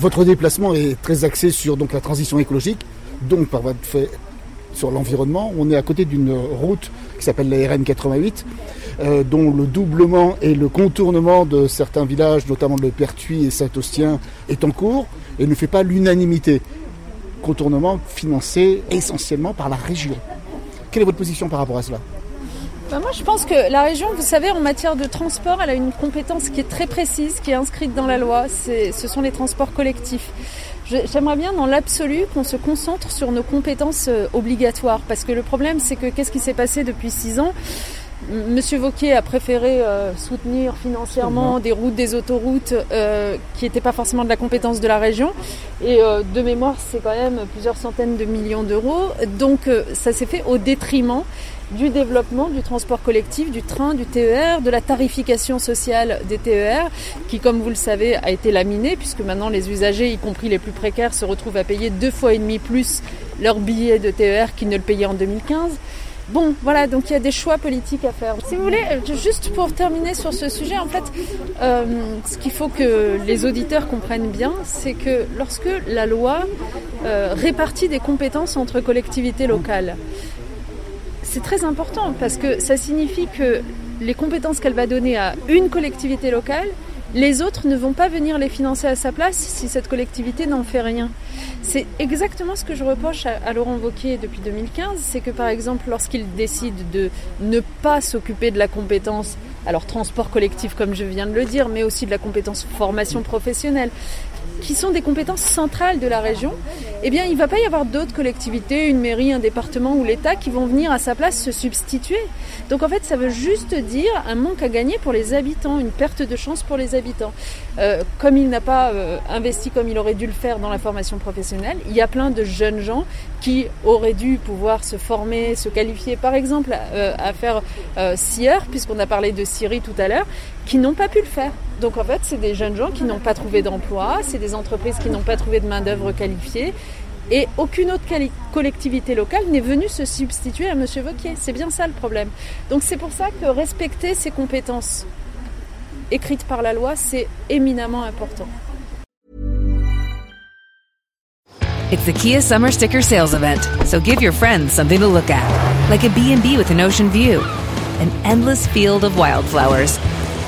Votre déplacement est très axé sur donc, la transition écologique, donc par votre fait sur l'environnement. On est à côté d'une route qui s'appelle la RN 88, euh, dont le doublement et le contournement de certains villages, notamment le Pertuis et Saint-Austien, est en cours et ne fait pas l'unanimité. Contournement financé essentiellement par la région. Quelle est votre position par rapport à cela? Bah, moi, je pense que la région, vous savez, en matière de transport, elle a une compétence qui est très précise, qui est inscrite dans la loi. Ce sont les transports collectifs. J'aimerais bien, dans l'absolu, qu'on se concentre sur nos compétences euh, obligatoires. Parce que le problème, c'est que qu'est-ce qui s'est passé depuis six ans? Monsieur Vauquier a préféré euh, soutenir financièrement des routes, des autoroutes euh, qui n'étaient pas forcément de la compétence de la région. Et euh, de mémoire, c'est quand même plusieurs centaines de millions d'euros. Donc ça s'est fait au détriment du développement du transport collectif, du train, du TER, de la tarification sociale des TER, qui, comme vous le savez, a été laminée, puisque maintenant les usagers, y compris les plus précaires, se retrouvent à payer deux fois et demi plus leur billet de TER qu'ils ne le payaient en 2015. Bon, voilà, donc il y a des choix politiques à faire. Si vous voulez, euh, juste pour terminer sur ce sujet, en fait, euh, ce qu'il faut que les auditeurs comprennent bien, c'est que lorsque la loi euh, répartit des compétences entre collectivités locales, c'est très important parce que ça signifie que les compétences qu'elle va donner à une collectivité locale, les autres ne vont pas venir les financer à sa place si cette collectivité n'en fait rien. C'est exactement ce que je reproche à, Laurent Wauquiez depuis 2015, c'est que par exemple lorsqu'il décide de ne pas s'occuper de la compétence, alors transport collectif comme je viens de le dire, mais aussi de la compétence formation professionnelle, qui sont des compétences centrales de la région, eh bien, il ne va pas y avoir d'autres collectivités, une mairie, un département ou l'État qui vont venir à sa place se substituer. Donc, en fait, ça veut juste dire un manque à gagner pour les habitants, une perte de chance pour les habitants. Euh, comme il n'a pas euh, investi comme il aurait dû le faire dans la formation professionnelle, il y a plein de jeunes gens qui auraient dû pouvoir se former, se qualifier, par exemple, euh, à faire scieur, puisqu'on a parlé de Syrie tout à l'heure, qui n'ont pas pu le faire. Donc en fait, c'est des jeunes gens qui n'ont pas trouvé d'emploi, c'est des entreprises qui n'ont pas trouvé de main-d'œuvre qualifiée. Et aucune autre collectivité locale n'est venue se substituer à M. Vauquier. C'est bien ça le problème. Donc c'est pour ça que respecter ces compétences écrites par la loi, c'est éminemment important. It's the Kia Summer Sticker Sales Event, so give your friends something to look at, like a B&B with an ocean view, an endless field of wildflowers